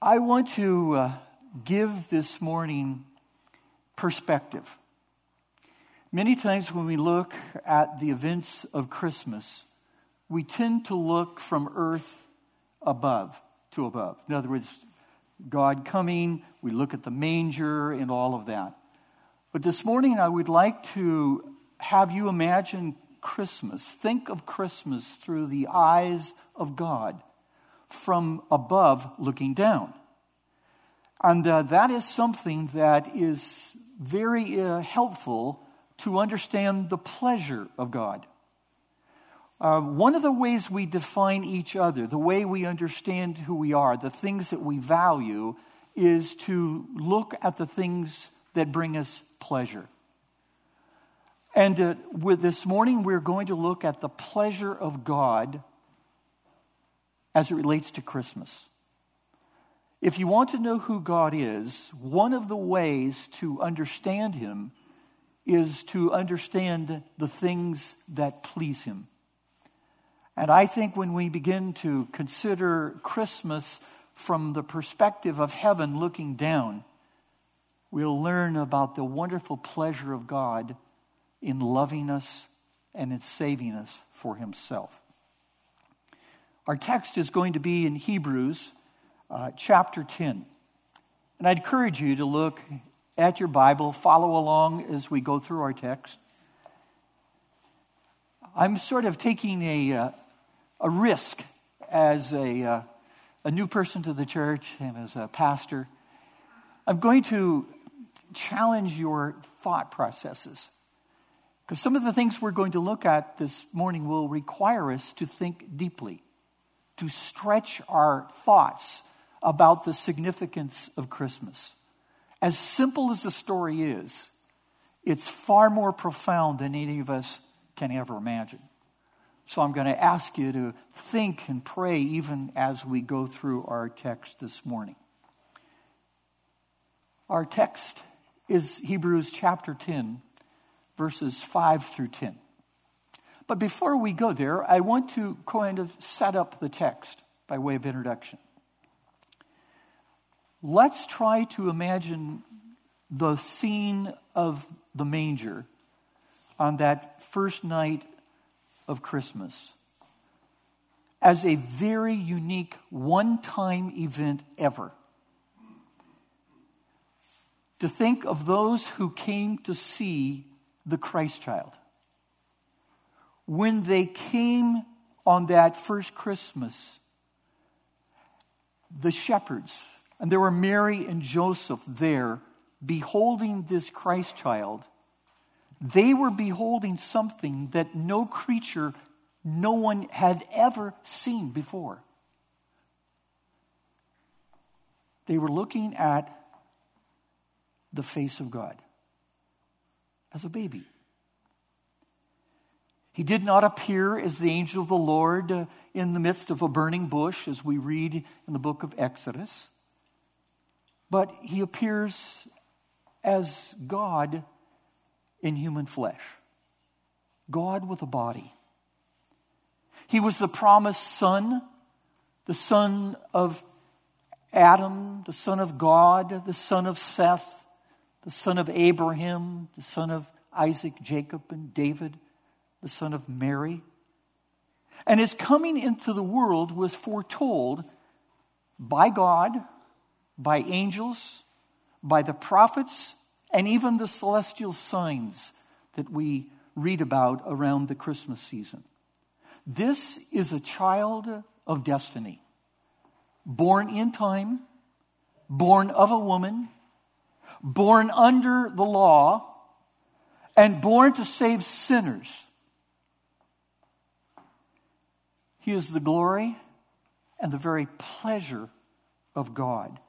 I want to uh, give this morning perspective. Many times when we look at the events of Christmas, we tend to look from earth above to above. In other words, God coming, we look at the manger and all of that. But this morning, I would like to have you imagine Christmas. Think of Christmas through the eyes of God from above looking down. And uh, that is something that is very uh, helpful to understand the pleasure of God. Uh, one of the ways we define each other, the way we understand who we are, the things that we value, is to look at the things that bring us pleasure. And uh, with this morning, we're going to look at the pleasure of God as it relates to Christmas. If you want to know who God is, one of the ways to understand Him is to understand the things that please Him. And I think when we begin to consider Christmas from the perspective of heaven looking down, we'll learn about the wonderful pleasure of God in loving us and in saving us for Himself. Our text is going to be in Hebrews uh, chapter 10. And I'd encourage you to look at your Bible, follow along as we go through our text. I'm sort of taking a, uh, a risk as a, uh, a new person to the church and as a pastor. I'm going to challenge your thought processes. Because some of the things we're going to look at this morning will require us to think deeply, to stretch our thoughts about the significance of Christmas. As simple as the story is, it's far more profound than any of us can ever imagine. So I'm going to ask you to think and pray even as we go through our text this morning. Our text is Hebrews chapter 10, verses 5 through 10. But before we go there, I want to kind of set up the text by way of introduction. Let's try to imagine the scene of the manger on that first night of Christmas as a very unique one time event ever. To think of those who came to see the Christ child. When they came on that first Christmas, the shepherds, and there were Mary and Joseph there, beholding this Christ child they were beholding something that no creature, no one had ever seen before. They were looking at the face of God as a baby. He did not appear as the angel of the Lord uh, in the midst of a burning bush, as we read in the book of Exodus, but he appears as God in human flesh. God with a body. He was the promised son, the son of Adam, the son of God, the son of Seth, the son of Abraham, the son of Isaac, Jacob, and David, the son of Mary. And his coming into the world was foretold by God, by angels, by the prophets, and even the celestial signs that we read about around the Christmas season. This is a child of destiny, born in time, born of a woman, born under the law, and born to save sinners. He is the glory and the very pleasure of God.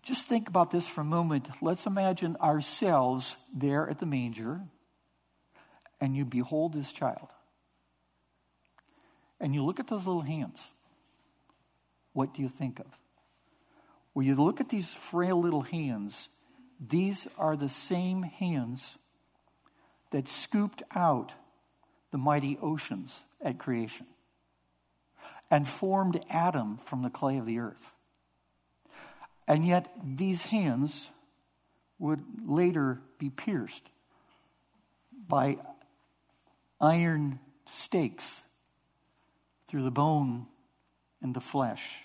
Just think about this for a moment. Let's imagine ourselves there at the manger, and you behold this child. And you look at those little hands. What do you think of? When you look at these frail little hands, these are the same hands that scooped out the mighty oceans at creation. and formed Adam from the clay of the earth. And yet, these hands would later be pierced by iron stakes through the bone and the flesh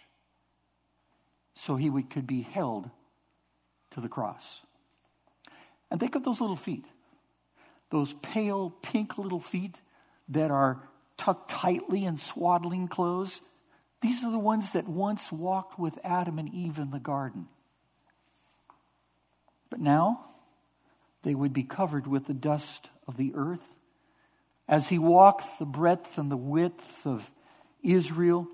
so he would, could be held to the cross. And think of those little feet, those pale pink little feet that are tucked tightly in swaddling clothes. These are the ones that once walked with Adam and Eve in the garden. But now they would be covered with the dust of the earth. As he walked the breadth and the width of Israel,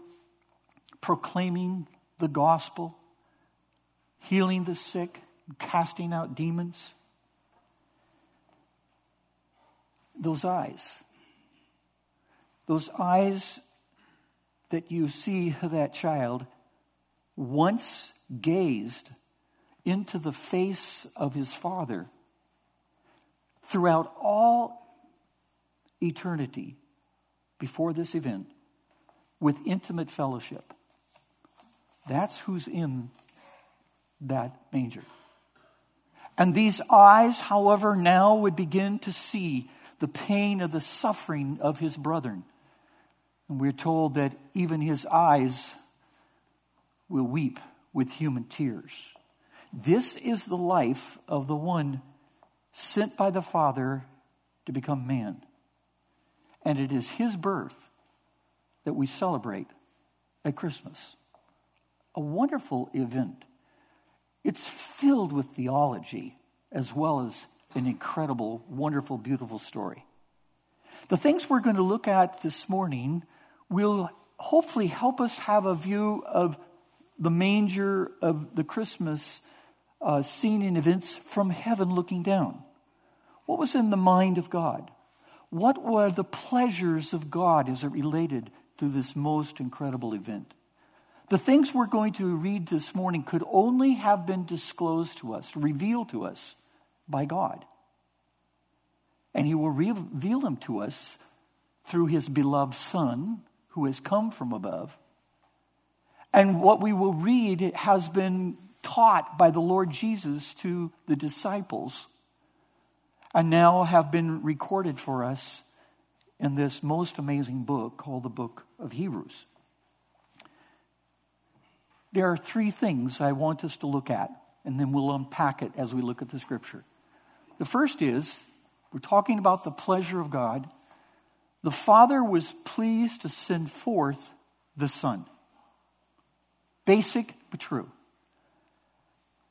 proclaiming the gospel, healing the sick, casting out demons. Those eyes, those eyes that you see that child once gazed into the face of his father throughout all eternity before this event with intimate fellowship. That's who's in that manger. And these eyes, however, now would begin to see the pain of the suffering of his brethren. And we're told that even his eyes will weep with human tears. This is the life of the one sent by the Father to become man. And it is his birth that we celebrate at Christmas. A wonderful event. It's filled with theology as well as an incredible, wonderful, beautiful story. The things we're going to look at this morning will hopefully help us have a view of the manger of the Christmas uh, scene in events from heaven looking down. What was in the mind of God? What were the pleasures of God as it related to this most incredible event? The things we're going to read this morning could only have been disclosed to us, revealed to us by God. And He will reveal them to us through His beloved Son, who has come from above. And what we will read has been taught by the Lord Jesus to the disciples and now have been recorded for us in this most amazing book called the Book of Hebrews. There are three things I want us to look at, and then we'll unpack it as we look at the scripture. The first is we're talking about the pleasure of God. The Father was pleased to send forth the Son. Basic but true.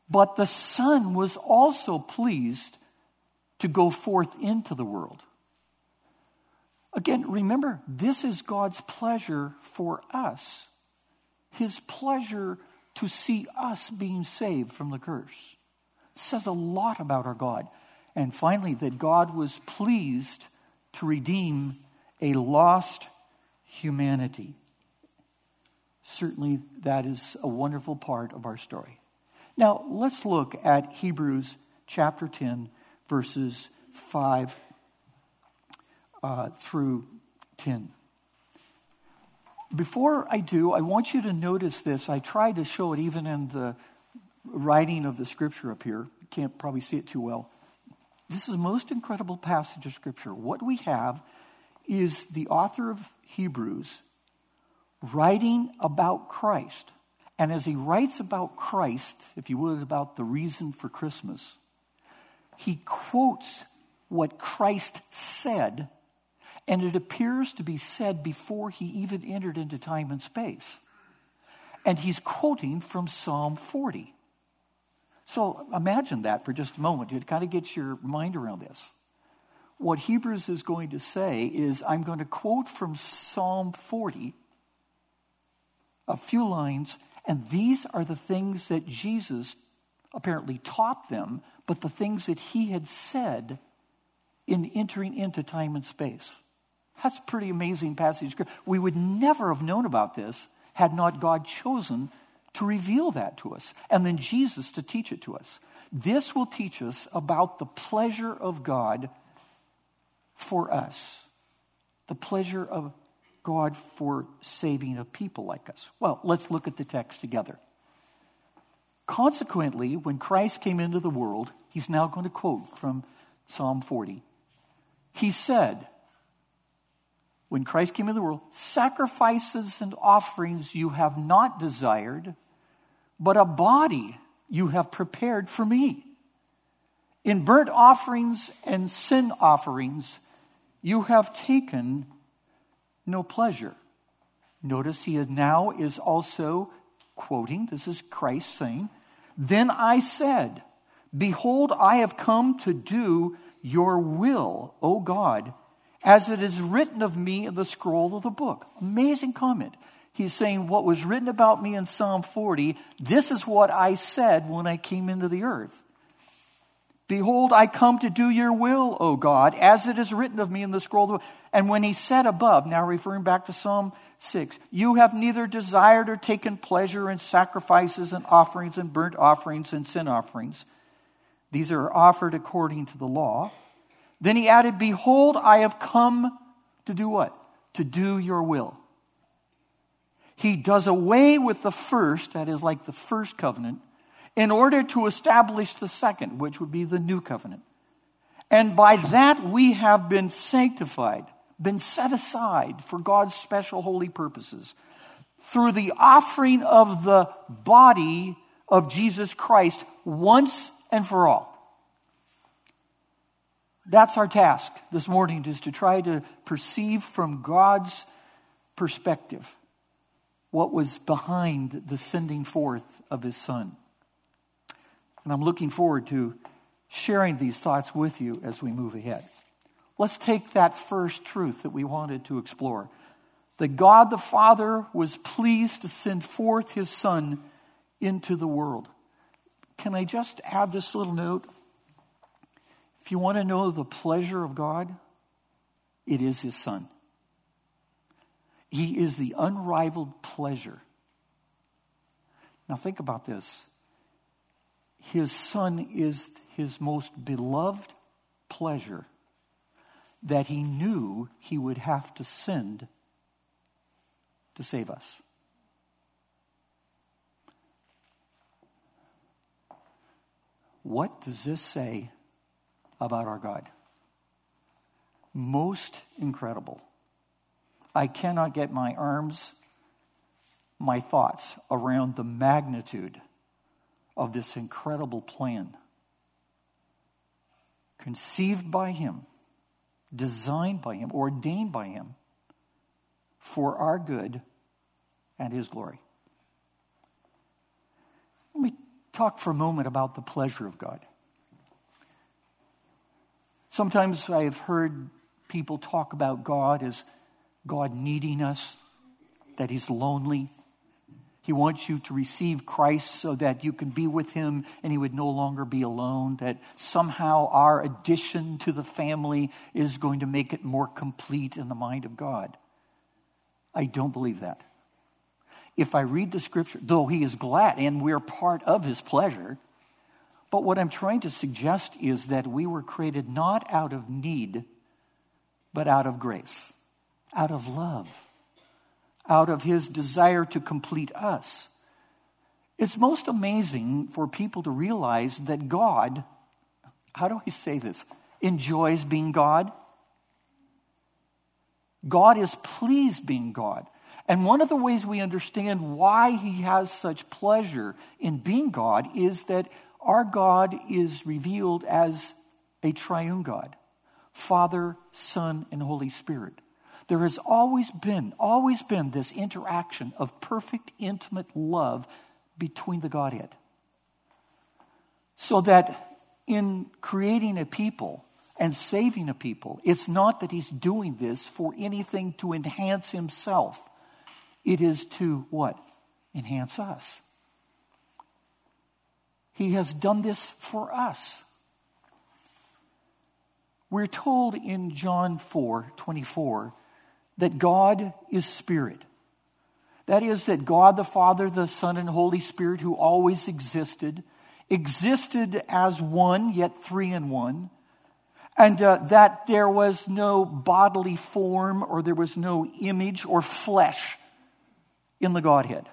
But the Son was also pleased to go forth into the world. Again, remember, this is God's pleasure for us, His pleasure to see us being saved from the curse. It says a lot about our God. And finally, that God was pleased to redeem a lost humanity. Certainly, that is a wonderful part of our story. Now, let's look at Hebrews chapter 10, verses 5 uh, through 10. Before I do, I want you to notice this. I tried to show it even in the writing of the scripture up here. You can't probably see it too well. This is a most incredible passage of scripture. What we have is the author of Hebrews writing about Christ. And as he writes about Christ, if you would, about the reason for Christmas, he quotes what Christ said, and it appears to be said before he even entered into time and space. And he's quoting from Psalm 40. So imagine that for just a moment. You kind of get your mind around this. What Hebrews is going to say is I'm going to quote from Psalm 40 a few lines and these are the things that Jesus apparently taught them, but the things that he had said in entering into time and space. That's a pretty amazing passage. We would never have known about this had not God chosen to reveal that to us, and then Jesus to teach it to us. This will teach us about the pleasure of God for us, the pleasure of God for saving a people like us? Well, let's look at the text together. Consequently, when Christ came into the world, he's now going to quote from Psalm 40. He said, When Christ came into the world, sacrifices and offerings you have not desired, but a body you have prepared for me. In burnt offerings and sin offerings, you have taken no pleasure. Notice he now is also quoting, this is Christ saying, Then I said, Behold, I have come to do your will, O God, as it is written of me in the scroll of the book. Amazing comment. He's saying, What was written about me in Psalm 40, this is what I said when I came into the earth. Behold, I come to do your will, O God, as it is written of me in the scroll. And when he said above, now referring back to Psalm 6, you have neither desired or taken pleasure in sacrifices and offerings and burnt offerings and sin offerings. These are offered according to the law. Then he added, Behold, I have come to do what? To do your will. He does away with the first, that is like the first covenant, in order to establish the second, which would be the new covenant. And by that we have been sanctified been set aside for God's special holy purposes through the offering of the body of Jesus Christ once and for all. That's our task this morning, is to try to perceive from God's perspective what was behind the sending forth of his son. And I'm looking forward to sharing these thoughts with you as we move ahead. Let's take that first truth that we wanted to explore. That God the Father was pleased to send forth his Son into the world. Can I just add this little note? If you want to know the pleasure of God, it is his Son. He is the unrivaled pleasure. Now, think about this. His Son is his most beloved pleasure that he knew he would have to send to save us. What does this say about our God? Most incredible. I cannot get my arms, my thoughts around the magnitude of this incredible plan. Conceived by Him designed by Him, ordained by Him for our good and His glory. Let me talk for a moment about the pleasure of God. Sometimes I have heard people talk about God as God needing us, that He's lonely, he wants you to receive Christ so that you can be with Him and He would no longer be alone. That somehow our addition to the family is going to make it more complete in the mind of God. I don't believe that. If I read the scripture, though He is glad and we're part of His pleasure, but what I'm trying to suggest is that we were created not out of need, but out of grace, out of love out of his desire to complete us. It's most amazing for people to realize that God, how do I say this, enjoys being God. God is pleased being God. And one of the ways we understand why he has such pleasure in being God is that our God is revealed as a triune God Father, Son, and Holy Spirit. There has always been, always been this interaction of perfect, intimate love between the Godhead. So that in creating a people and saving a people, it's not that he's doing this for anything to enhance himself. It is to what? Enhance us. He has done this for us. We're told in John 4 24 that God is spirit. That is, that God the Father, the Son, and Holy Spirit, who always existed, existed as one, yet three in one, and uh, that there was no bodily form or there was no image or flesh in the Godhead.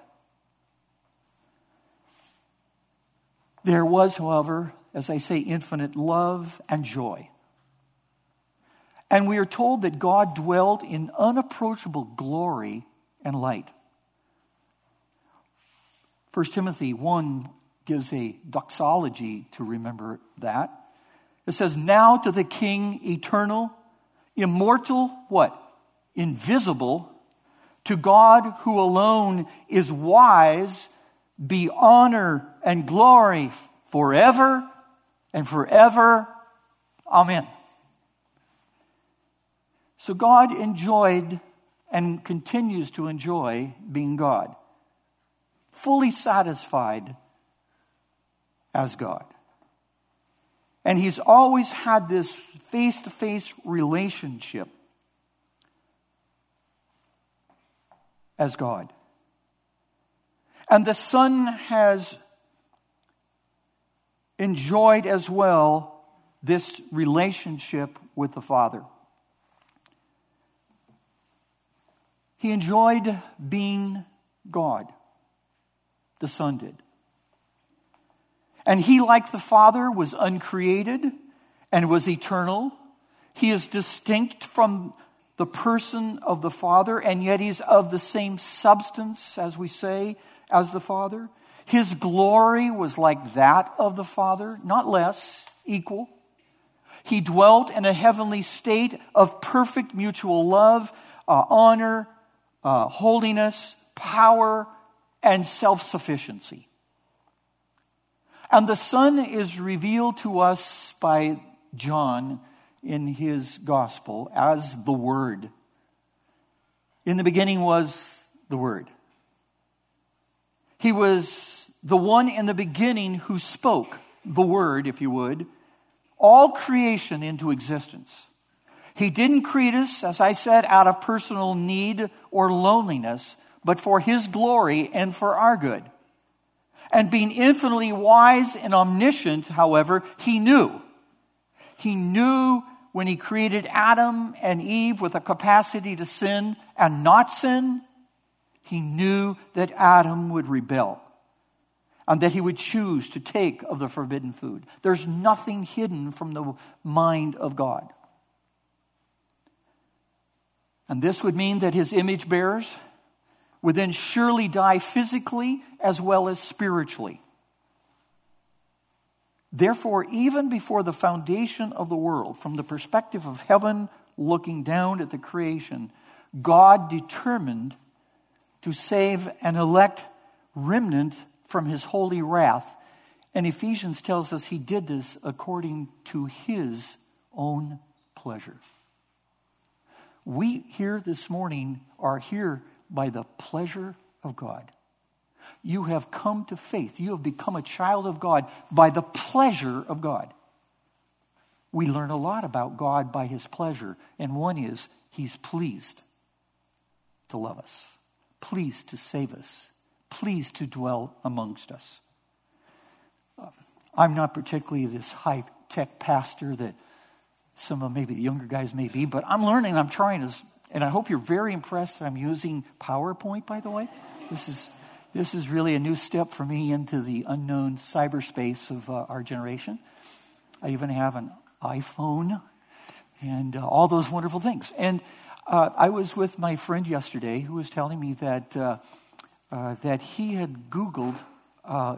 There was, however, as I say, infinite love and joy. And we are told that God dwelt in unapproachable glory and light. 1 Timothy 1 gives a doxology to remember that. It says, Now to the King, eternal, immortal, what? Invisible, to God who alone is wise, be honor and glory forever and forever. Amen. So God enjoyed and continues to enjoy being God, fully satisfied as God. And he's always had this face to face relationship as God. And the Son has enjoyed as well this relationship with the Father. He enjoyed being God. The Son did. And he, like the Father, was uncreated and was eternal. He is distinct from the person of the Father, and yet he's of the same substance, as we say, as the Father. His glory was like that of the Father, not less, equal. He dwelt in a heavenly state of perfect mutual love, uh, honor, uh, holiness, power, and self sufficiency. And the Son is revealed to us by John in his gospel as the Word. In the beginning was the Word. He was the one in the beginning who spoke the Word, if you would, all creation into existence. He didn't create us, as I said, out of personal need or loneliness, but for His glory and for our good. And being infinitely wise and omniscient, however, He knew. He knew when He created Adam and Eve with a capacity to sin and not sin, He knew that Adam would rebel and that he would choose to take of the forbidden food. There's nothing hidden from the mind of God. And this would mean that his image bearers would then surely die physically as well as spiritually. Therefore, even before the foundation of the world, from the perspective of heaven looking down at the creation, God determined to save an elect remnant from his holy wrath. And Ephesians tells us he did this according to his own pleasure. We here this morning are here by the pleasure of God. You have come to faith. You have become a child of God by the pleasure of God. We learn a lot about God by his pleasure, and one is he's pleased to love us, pleased to save us, pleased to dwell amongst us. Um, I'm not particularly this high tech pastor that some of maybe the younger guys may be, but I'm learning, I'm trying and I hope you're very impressed that I'm using PowerPoint, by the way. This is, this is really a new step for me into the unknown cyberspace of uh, our generation. I even have an iPhone and uh, all those wonderful things. And uh, I was with my friend yesterday who was telling me that, uh, uh, that he had Googled uh,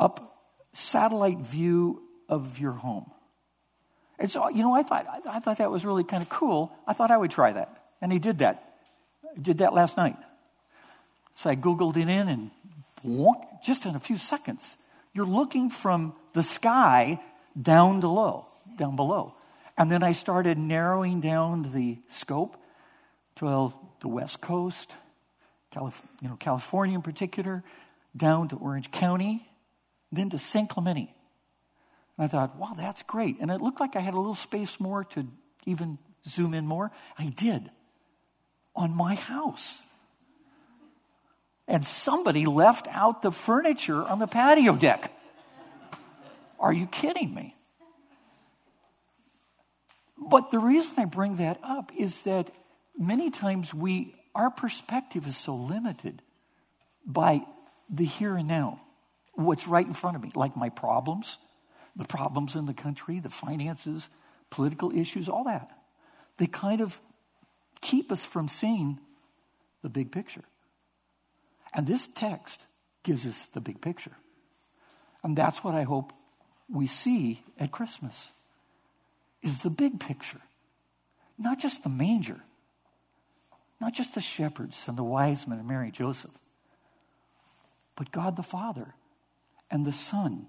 up satellite view of your home. And so, you know, I thought, I thought that was really kind of cool. I thought I would try that. And he did that. He did that last night. So I Googled it in and just in a few seconds, you're looking from the sky down to low, down below. And then I started narrowing down the scope to the West Coast, Calif- you know, California in particular, down to Orange County, then to San Clemente. And I thought, wow, that's great. And it looked like I had a little space more to even zoom in more. I did on my house. And somebody left out the furniture on the patio deck. Are you kidding me? But the reason I bring that up is that many times we, our perspective is so limited by the here and now, what's right in front of me, like my problems, the problems in the country, the finances, political issues, all that. They kind of keep us from seeing the big picture. And this text gives us the big picture. And that's what I hope we see at Christmas is the big picture. Not just the manger, not just the shepherds and the wise men and Mary Joseph, but God the Father and the Son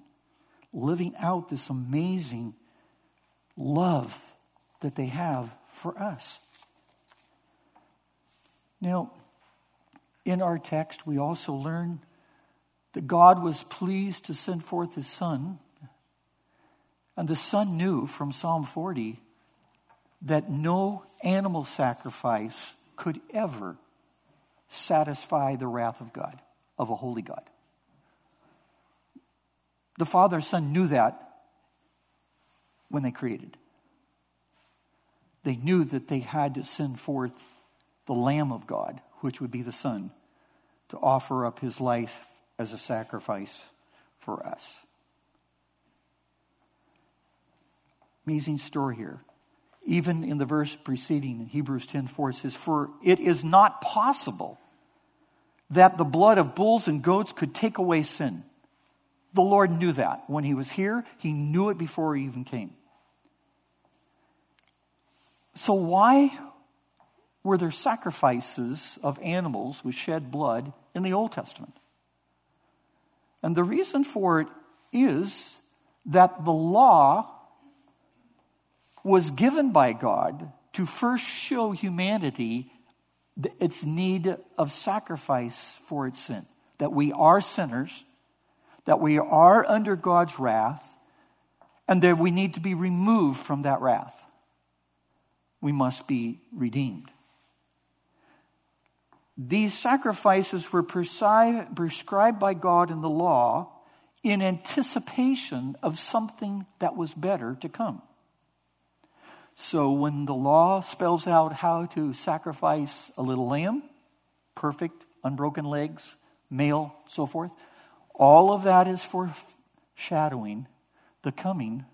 living out this amazing love that they have for us. Now, in our text, we also learn that God was pleased to send forth his Son. And the Son knew from Psalm 40 that no animal sacrifice could ever satisfy the wrath of God, of a holy God. The Father and Son knew that when they created. They knew that they had to send forth the Lamb of God, which would be the Son, to offer up his life as a sacrifice for us. Amazing story here. Even in the verse preceding Hebrews 10:4 says, For it is not possible that the blood of bulls and goats could take away sin. The Lord knew that. When he was here, he knew it before he even came. So, why were there sacrifices of animals with shed blood in the Old Testament? And the reason for it is that the law was given by God to first show humanity its need of sacrifice for its sin. That we are sinners, that we are under God's wrath, and that we need to be removed from that wrath. We must be redeemed. These sacrifices were prescribed by God in the law in anticipation of something that was better to come. So when the law spells out how to sacrifice a little lamb, perfect, unbroken legs, male, so forth, all of that is foreshadowing the coming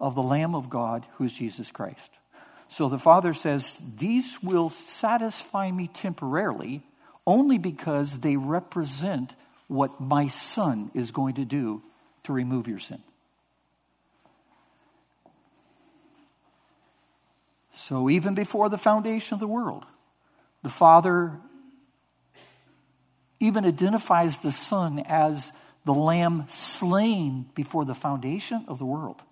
of the Lamb of God who is Jesus Christ. So the Father says, These will satisfy me temporarily only because they represent what my Son is going to do to remove your sin. So even before the foundation of the world, the Father even identifies the Son as the Lamb slain before the foundation of the world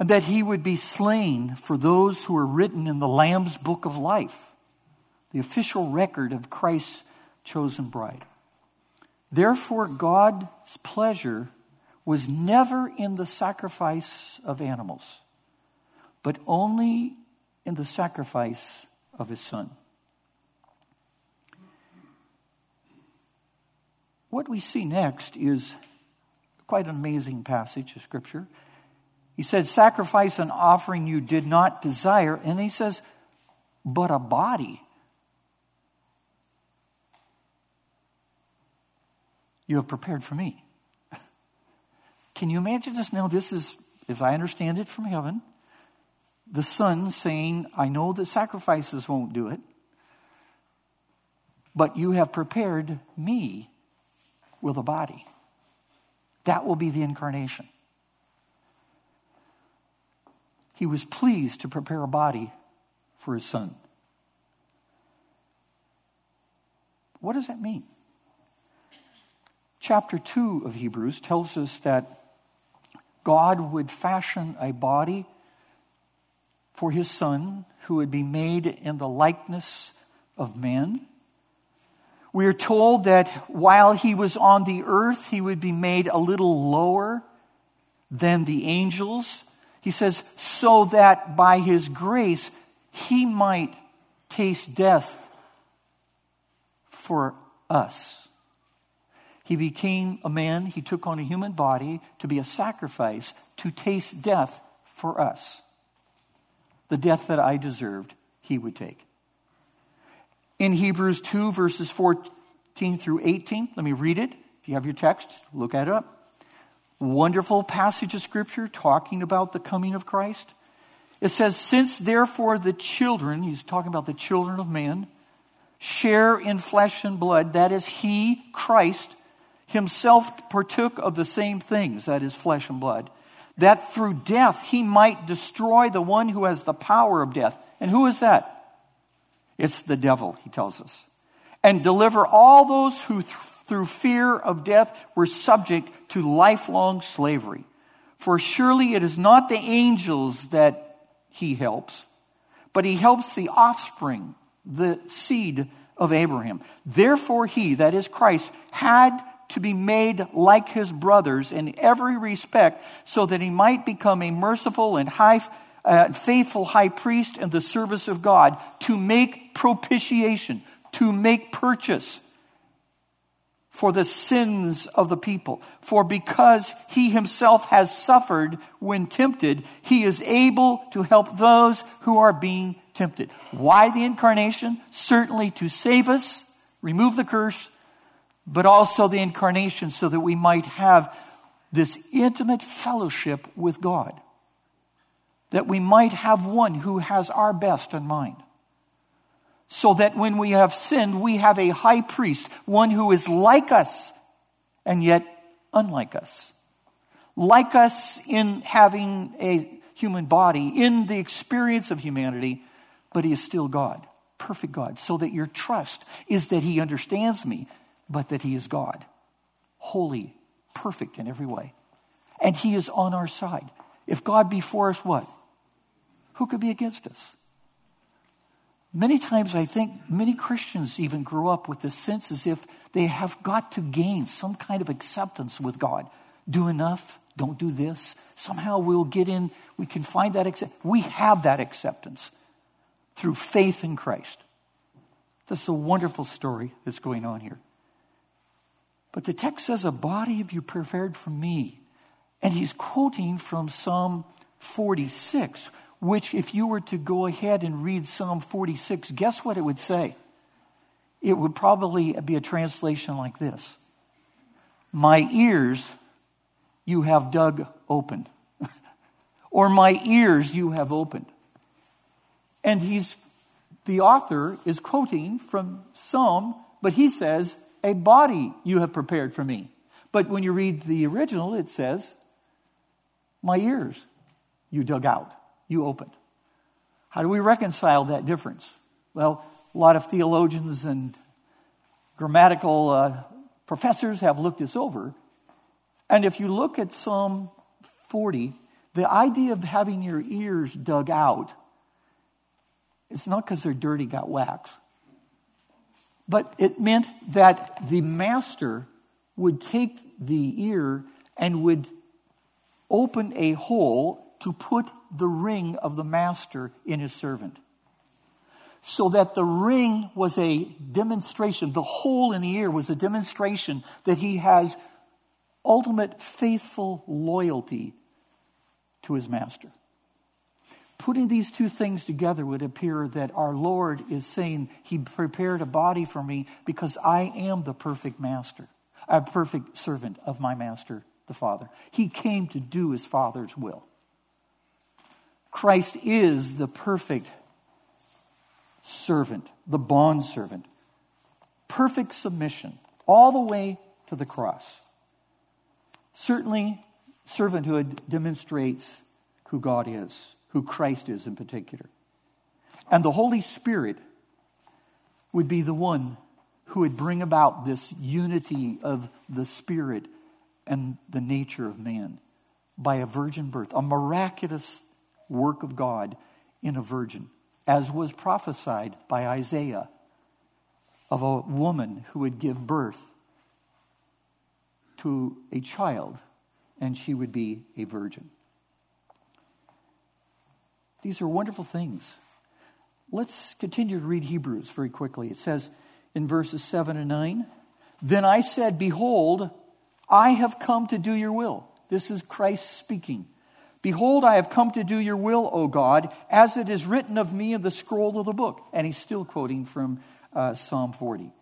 and that he would be slain for those who are written in the Lamb's book of life, the official record of Christ's chosen bride. Therefore, God's pleasure was never in the sacrifice of animals, but only in the sacrifice of his son. What we see next is quite an amazing passage of Scripture. He said, Sacrifice and offering you did not desire. And he says, But a body. You have prepared for me. Can you imagine this now? This is, as I understand it from heaven, the Son saying, I know that sacrifices won't do it, but you have prepared me with a body. That will be the incarnation. he was pleased to prepare a body for his son. What does that mean? Chapter 2 of Hebrews tells us that God would fashion a body for his son who would be made in the likeness of man. We are told that while he was on the earth, he would be made a little lower than the angels he says, so that by his grace he might taste death for us. He became a man, he took on a human body to be a sacrifice, to taste death for us. The death that I deserved, he would take. In Hebrews 2, verses 14 through 18, let me read it. If you have your text, look at it up. Wonderful passage of scripture talking about the coming of Christ. It says, Since therefore the children, he's talking about the children of man, share in flesh and blood, that is, he, Christ, himself partook of the same things, that is, flesh and blood, that through death he might destroy the one who has the power of death. And who is that? It's the devil, he tells us. And deliver all those who th- through fear of death were subject to lifelong slavery. For surely it is not the angels that he helps, but he helps the offspring, the seed of Abraham. Therefore, he, that is Christ, had to be made like his brothers in every respect so that he might become a merciful and high, uh, faithful high priest in the service of God to make propitiation, to make purchase for the sins of the people. For because he himself has suffered when tempted, he is able to help those who are being tempted. Why the incarnation? Certainly to save us, remove the curse, but also the incarnation so that we might have this intimate fellowship with God. That we might have one who has our best in mind so that when we have sinned, we have a high priest, one who is like us and yet unlike us. Like us in having a human body, in the experience of humanity, but he is still God, perfect God, so that your trust is that he understands me, but that he is God, holy, perfect in every way. And he is on our side. If God be for us, what? Who could be against us? Many times, I think many Christians even grow up with this sense as if they have got to gain some kind of acceptance with God. Do enough, don't do this. Somehow we'll get in, we can find that acceptance. We have that acceptance through faith in Christ. That's a wonderful story that's going on here. But the text says, A body have you prepared for me. And he's quoting from Psalm 46, which, if you were to go ahead and read Psalm 46, guess what it would say? It would probably be a translation like this My ears you have dug open, or my ears you have opened. And he's, the author is quoting from Psalm, but he says, A body you have prepared for me. But when you read the original, it says, My ears you dug out you opened. How do we reconcile that difference? Well, a lot of theologians and grammatical uh, professors have looked this over. And if you look at Psalm 40, the idea of having your ears dug out, it's not because they're dirty, got wax. But it meant that the master would take the ear and would open a hole to put the ring of the master in his servant. So that the ring was a demonstration, the hole in the ear was a demonstration that he has ultimate faithful loyalty to his master. Putting these two things together would appear that our Lord is saying, He prepared a body for me because I am the perfect master, a perfect servant of my master, the Father. He came to do his Father's will. Christ is the perfect servant, the bond servant. Perfect submission, all the way to the cross. Certainly, servanthood demonstrates who God is, who Christ is in particular. And the Holy Spirit would be the one who would bring about this unity of the Spirit and the nature of man by a virgin birth, a miraculous work of God in a virgin, as was prophesied by Isaiah of a woman who would give birth to a child and she would be a virgin. These are wonderful things. Let's continue to read Hebrews very quickly. It says in verses 7 and 9 Then I said, Behold, I have come to do your will. This is Christ speaking Behold, I have come to do your will, O God, as it is written of me in the scroll of the book. And he's still quoting from uh, Psalm 40.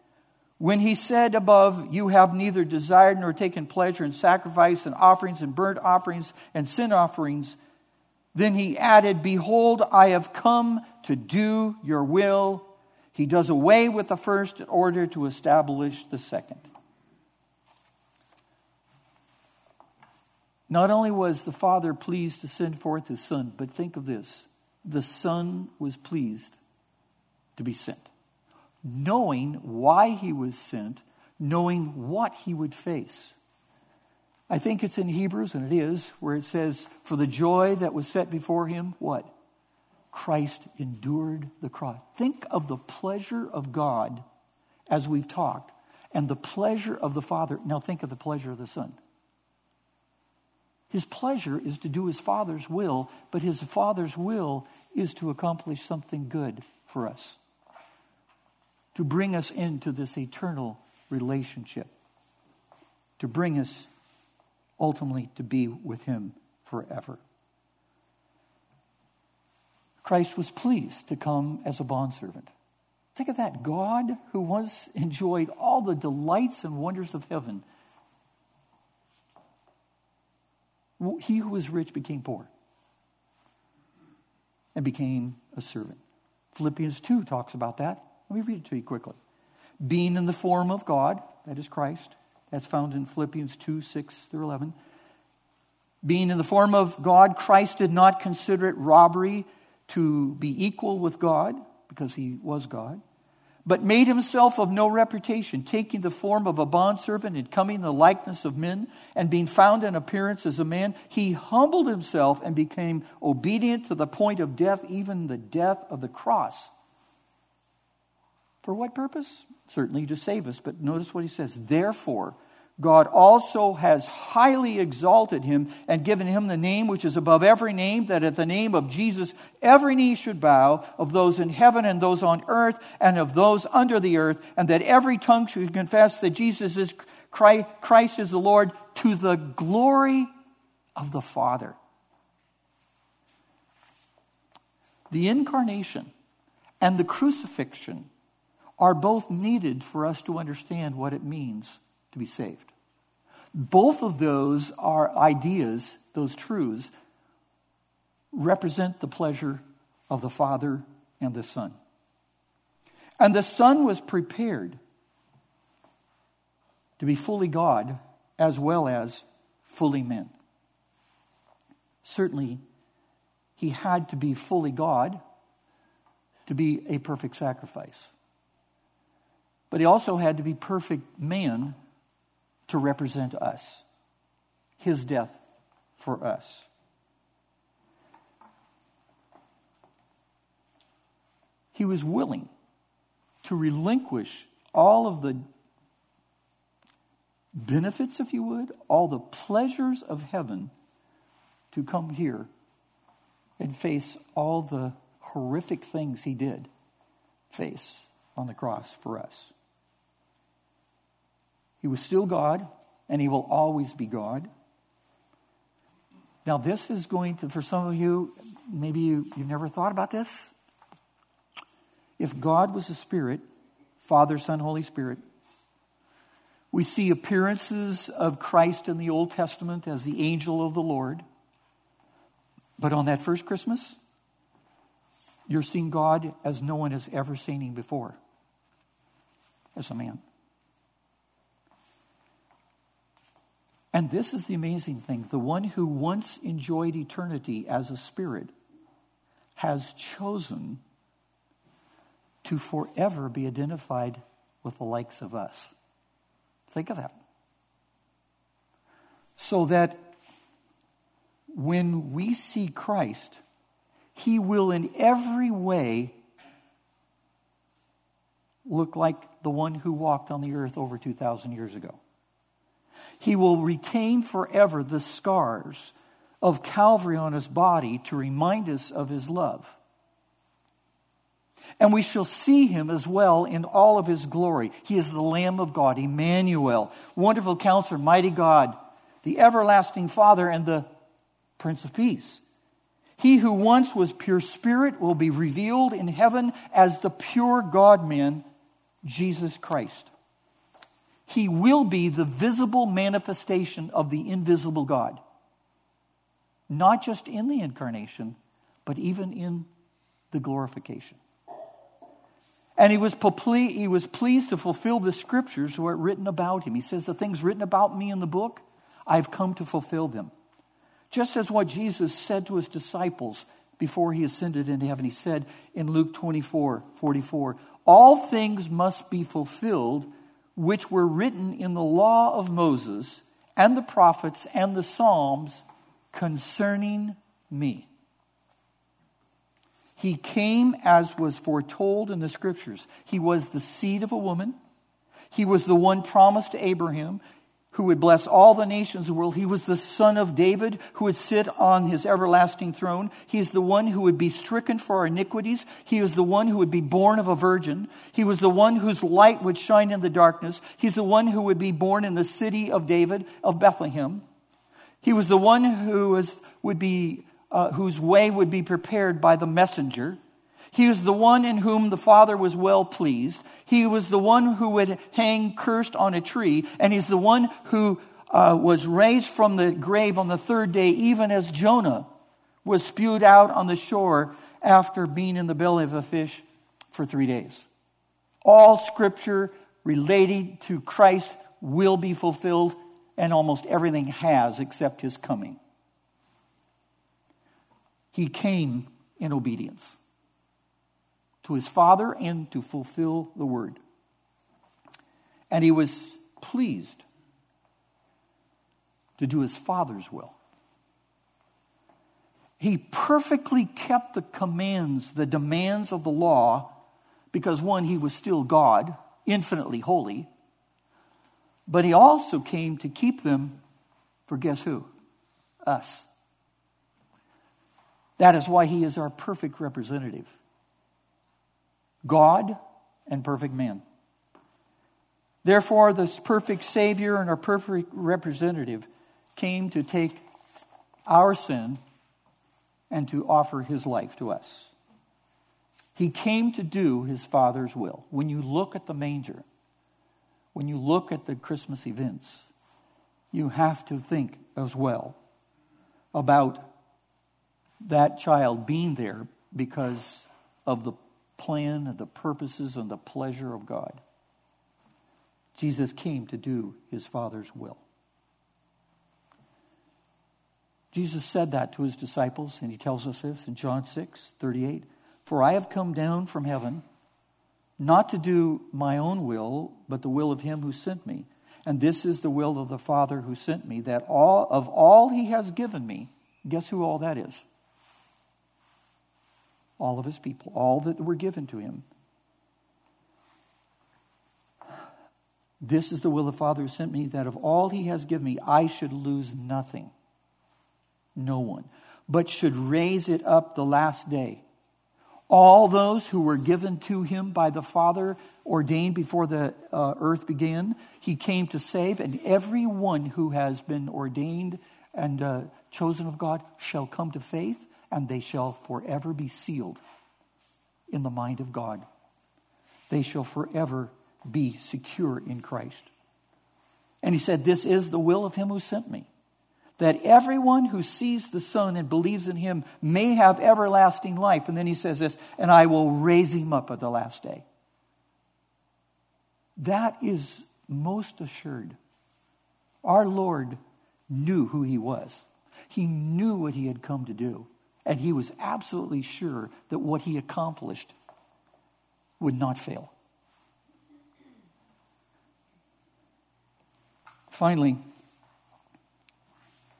When he said above, You have neither desired nor taken pleasure in sacrifice and offerings and burnt offerings and sin offerings, then he added, Behold, I have come to do your will. He does away with the first in order to establish the second. Not only was the Father pleased to send forth his Son, but think of this the Son was pleased to be sent, knowing why he was sent, knowing what he would face. I think it's in Hebrews, and it is, where it says, For the joy that was set before him, what? Christ endured the cross. Think of the pleasure of God as we've talked, and the pleasure of the Father. Now think of the pleasure of the Son. His pleasure is to do his Father's will, but his Father's will is to accomplish something good for us, to bring us into this eternal relationship, to bring us ultimately to be with him forever. Christ was pleased to come as a bondservant. Think of that. God, who once enjoyed all the delights and wonders of heaven, he who was rich became poor and became a servant. Philippians 2 talks about that. Let me read it to you quickly. Being in the form of God, that is Christ, that's found in Philippians 2 6 through 11. Being in the form of God, Christ did not consider it robbery to be equal with God, because he was God but made himself of no reputation, taking the form of a bondservant and coming in the likeness of men, and being found in appearance as a man, he humbled himself and became obedient to the point of death, even the death of the cross. For what purpose? Certainly to save us, but notice what he says. Therefore, God also has highly exalted him and given him the name which is above every name, that at the name of Jesus every knee should bow, of those in heaven and those on earth and of those under the earth, and that every tongue should confess that Jesus is Christ, Christ is the Lord to the glory of the Father. The incarnation and the crucifixion are both needed for us to understand what it means to be saved. Both of those are ideas, those truths, represent the pleasure of the Father and the Son. And the Son was prepared to be fully God as well as fully man. Certainly, he had to be fully God to be a perfect sacrifice. But he also had to be perfect man to represent us, his death for us. He was willing to relinquish all of the benefits, if you would, all the pleasures of heaven to come here and face all the horrific things he did face on the cross for us. He was still God, and He will always be God. Now, this is going to, for some of you, maybe you, you've never thought about this. If God was a spirit, Father, Son, Holy Spirit, we see appearances of Christ in the Old Testament as the angel of the Lord. But on that first Christmas, you're seeing God as no one has ever seen him before as a man. And this is the amazing thing the one who once enjoyed eternity as a spirit has chosen to forever be identified with the likes of us. Think of that. So that when we see Christ, he will in every way look like the one who walked on the earth over 2,000 years ago. He will retain forever the scars of Calvary on his body to remind us of his love. And we shall see him as well in all of his glory. He is the Lamb of God, Emmanuel, wonderful counselor, mighty God, the everlasting Father, and the Prince of Peace. He who once was pure spirit will be revealed in heaven as the pure God man, Jesus Christ. He will be the visible manifestation of the invisible God, not just in the incarnation, but even in the glorification. And he was, he was pleased to fulfill the scriptures that were written about him. He says, The things written about me in the book, I've come to fulfill them. Just as what Jesus said to his disciples before he ascended into heaven. He said in Luke 24 44, All things must be fulfilled which were written in the law of Moses and the prophets and the Psalms concerning me. He came as was foretold in the scriptures. He was the seed of a woman. He was the one promised to Abraham who would bless all the nations of the world. He was the son of David who would sit on his everlasting throne. He is the one who would be stricken for our iniquities. He is the one who would be born of a virgin. He was the one whose light would shine in the darkness. He's the one who would be born in the city of David, of Bethlehem. He was the one who was, would be, uh, whose way would be prepared by the messenger. He was the one in whom the Father was well pleased. He was the one who would hang cursed on a tree, and he's the one who uh, was raised from the grave on the third day, even as Jonah was spewed out on the shore after being in the belly of a fish for three days. All scripture relating to Christ will be fulfilled, and almost everything has except his coming. He came in obedience to his Father and to fulfill the word. And he was pleased to do his Father's will. He perfectly kept the commands, the demands of the law, because one, he was still God, infinitely holy, but he also came to keep them for guess who? Us. That is why he is our perfect representative. God and perfect man. Therefore, this perfect Savior and our perfect representative came to take our sin and to offer his life to us. He came to do his Father's will. When you look at the manger, when you look at the Christmas events, you have to think as well about that child being there because of the plan and the purposes and the pleasure of God. Jesus came to do his Father's will. Jesus said that to his disciples, and he tells us this in John 6 38. For I have come down from heaven not to do my own will, but the will of him who sent me. And this is the will of the Father who sent me, that all of all he has given me, guess who all that is? All of his people, all that were given to him. This is the will of the Father who sent me, that of all he has given me, I should lose nothing, no one, but should raise it up the last day. All those who were given to him by the Father, ordained before the uh, earth began, he came to save, and everyone who has been ordained and uh, chosen of God shall come to faith and they shall forever be sealed in the mind of God. They shall forever be secure in Christ. And he said, This is the will of him who sent me, that everyone who sees the Son and believes in him may have everlasting life. And then he says this, and I will raise him up at the last day. That is most assured. Our Lord knew who he was, he knew what he had come to do. And he was absolutely sure that what he accomplished would not fail. Finally,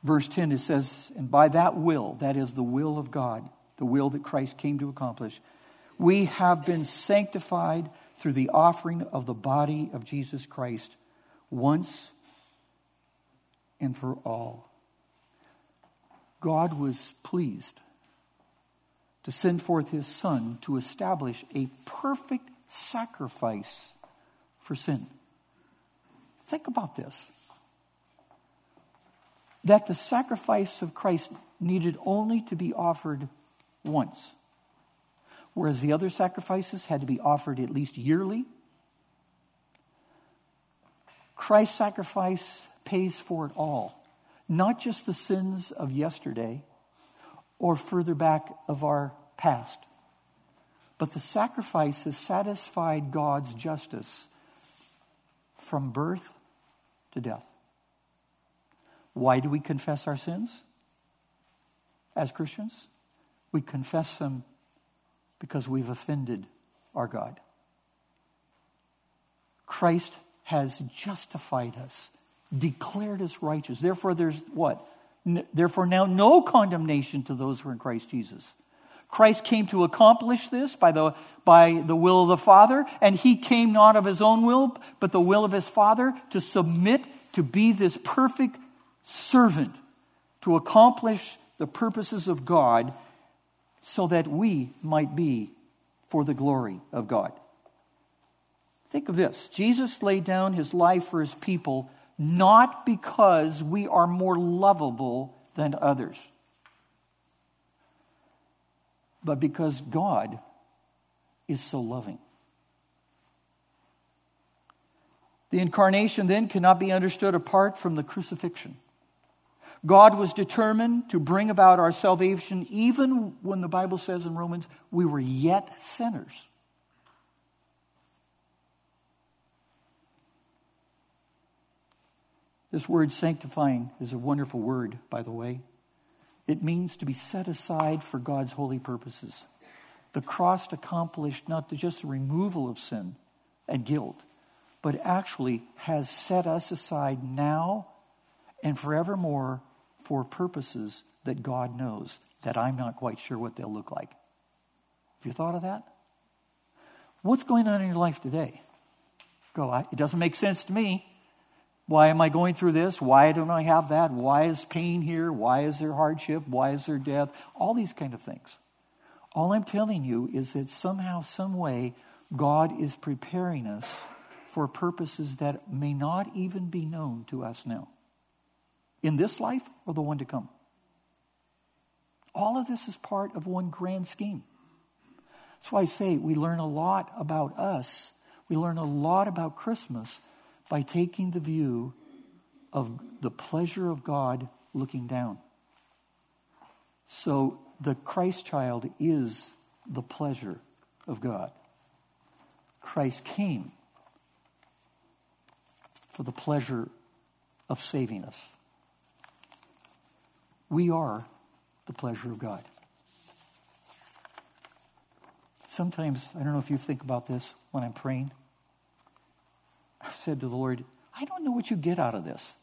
verse 10, it says, And by that will, that is the will of God, the will that Christ came to accomplish, we have been sanctified through the offering of the body of Jesus Christ once and for all. God was pleased to send forth his son to establish a perfect sacrifice for sin. Think about this that the sacrifice of Christ needed only to be offered once, whereas the other sacrifices had to be offered at least yearly. Christ's sacrifice pays for it all, not just the sins of yesterday or further back of our past, but the sacrifice has satisfied God's justice from birth to death. Why do we confess our sins as Christians? We confess them because we've offended our God. Christ has justified us, declared us righteous. Therefore, there's what? Therefore, now no condemnation to those who are in Christ Jesus. Christ came to accomplish this by the, by the will of the Father, and he came not of his own will, but the will of his Father to submit to be this perfect servant to accomplish the purposes of God so that we might be for the glory of God. Think of this Jesus laid down his life for his people not because we are more lovable than others but because God is so loving. The incarnation then cannot be understood apart from the crucifixion. God was determined to bring about our salvation even when the Bible says in Romans, we were yet sinners. This word sanctifying is a wonderful word, by the way. It means to be set aside for God's holy purposes. The cross accomplished not just the removal of sin and guilt, but actually has set us aside now and forevermore for purposes that God knows that I'm not quite sure what they'll look like. Have you thought of that? What's going on in your life today? Go, it doesn't make sense to me. Why am I going through this? Why don't I have that? Why is pain here? Why is there hardship? Why is there death? All these kind of things. All I'm telling you is that somehow, some way, God is preparing us for purposes that may not even be known to us now. In this life or the one to come. All of this is part of one grand scheme. That's why I say we learn a lot about us. We learn a lot about Christmas by taking the view of the pleasure of God looking down. So the Christ child is the pleasure of God. Christ came for the pleasure of saving us. We are the pleasure of God. Sometimes, I don't know if you think about this when I'm praying. I said to the Lord, I don't know what you get out of this.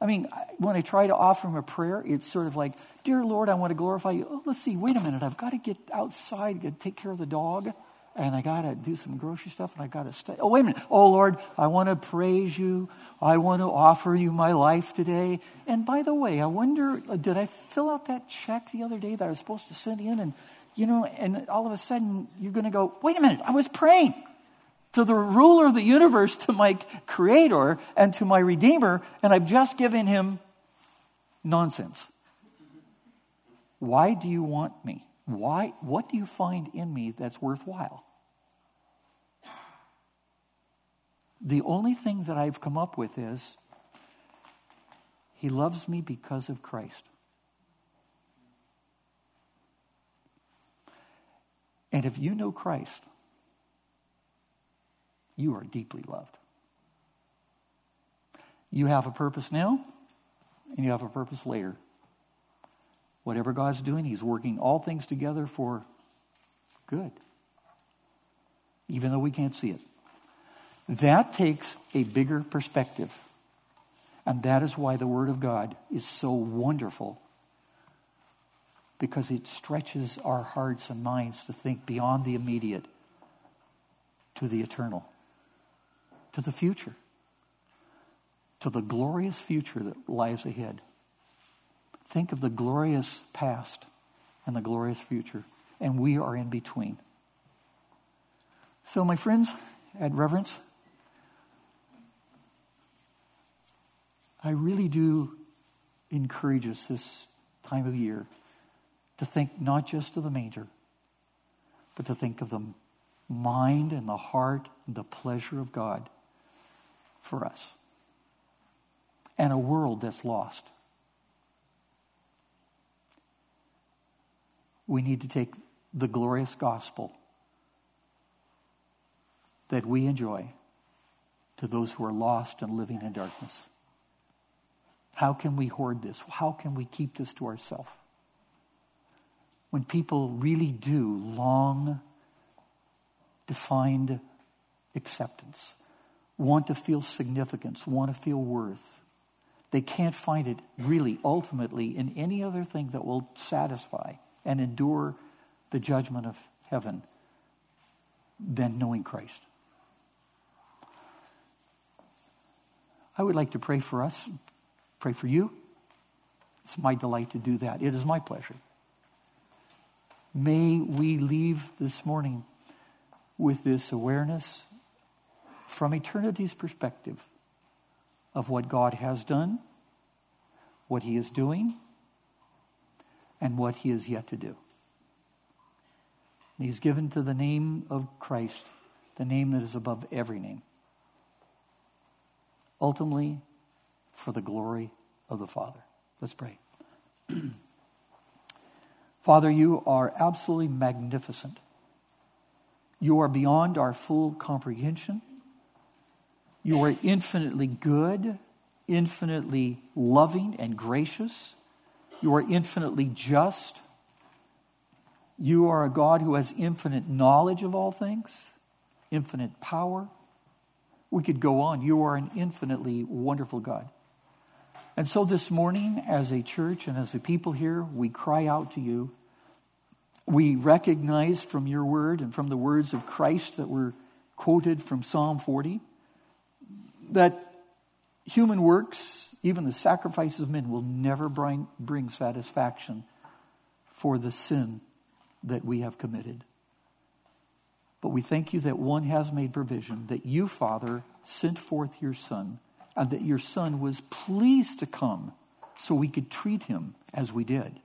I mean, when I try to offer him a prayer, it's sort of like, Dear Lord, I want to glorify you. Oh, let's see, wait a minute. I've got to get outside, to take care of the dog, and I got to do some grocery stuff, and I got to stay. Oh, wait a minute. Oh, Lord, I want to praise you. I want to offer you my life today. And by the way, I wonder, did I fill out that check the other day that I was supposed to send in? And, you know, and all of a sudden you're going to go, wait a minute, I was praying to the ruler of the universe, to my creator, and to my redeemer, and I've just given him nonsense. Why do you want me? Why, what do you find in me that's worthwhile? The only thing that I've come up with is he loves me because of Christ. And if you know Christ, you are deeply loved. You have a purpose now, and you have a purpose later. Whatever God's doing, He's working all things together for good, even though we can't see it. That takes a bigger perspective. And that is why the Word of God is so wonderful, because it stretches our hearts and minds to think beyond the immediate to the eternal to the future, to the glorious future that lies ahead. Think of the glorious past and the glorious future, and we are in between. So, my friends, add reverence. I really do encourage us this time of year to think not just of the manger, but to think of the mind and the heart and the pleasure of God for us and a world that's lost. We need to take the glorious gospel that we enjoy to those who are lost and living in darkness. How can we hoard this? How can we keep this to ourselves? When people really do long defined acceptance, want to feel significance, want to feel worth, they can't find it really ultimately in any other thing that will satisfy and endure the judgment of heaven than knowing Christ. I would like to pray for us, pray for you. It's my delight to do that. It is my pleasure. May we leave this morning with this awareness from eternity's perspective of what God has done, what He is doing, and what He is yet to do. And He's given to the name of Christ the name that is above every name ultimately for the glory of the Father. Let's pray. Father, you are absolutely magnificent. You are beyond our full comprehension. You are infinitely good, infinitely loving and gracious. You are infinitely just. You are a God who has infinite knowledge of all things, infinite power, we could go on. You are an infinitely wonderful God. And so this morning, as a church and as a people here, we cry out to you. We recognize from your word and from the words of Christ that were quoted from Psalm 40 that human works, even the sacrifices of men, will never bring, bring satisfaction for the sin that we have committed. But we thank you that one has made provision, that you, Father, sent forth your Son, and that your Son was pleased to come so we could treat him as we did,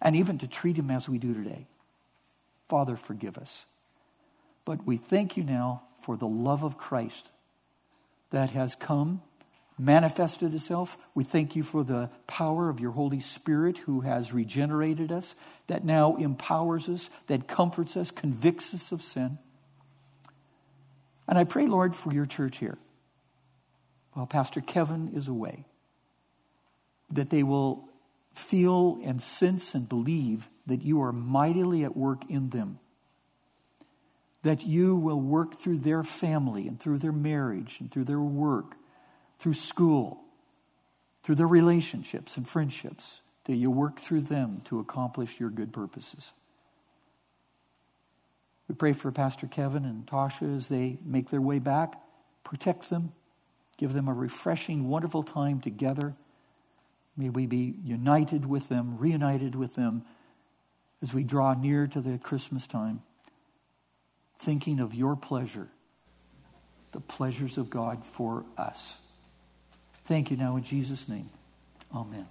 and even to treat him as we do today. Father, forgive us. But we thank you now for the love of Christ that has come manifested itself. We thank you for the power of your Holy Spirit who has regenerated us, that now empowers us, that comforts us, convicts us of sin. And I pray, Lord, for your church here. While Pastor Kevin is away, that they will feel and sense and believe that you are mightily at work in them. That you will work through their family and through their marriage and through their work through school, through their relationships and friendships, that you work through them to accomplish your good purposes. We pray for Pastor Kevin and Tasha as they make their way back. Protect them. Give them a refreshing, wonderful time together. May we be united with them, reunited with them as we draw near to the Christmas time, thinking of your pleasure, the pleasures of God for us. Thank you now in Jesus' name. Amen.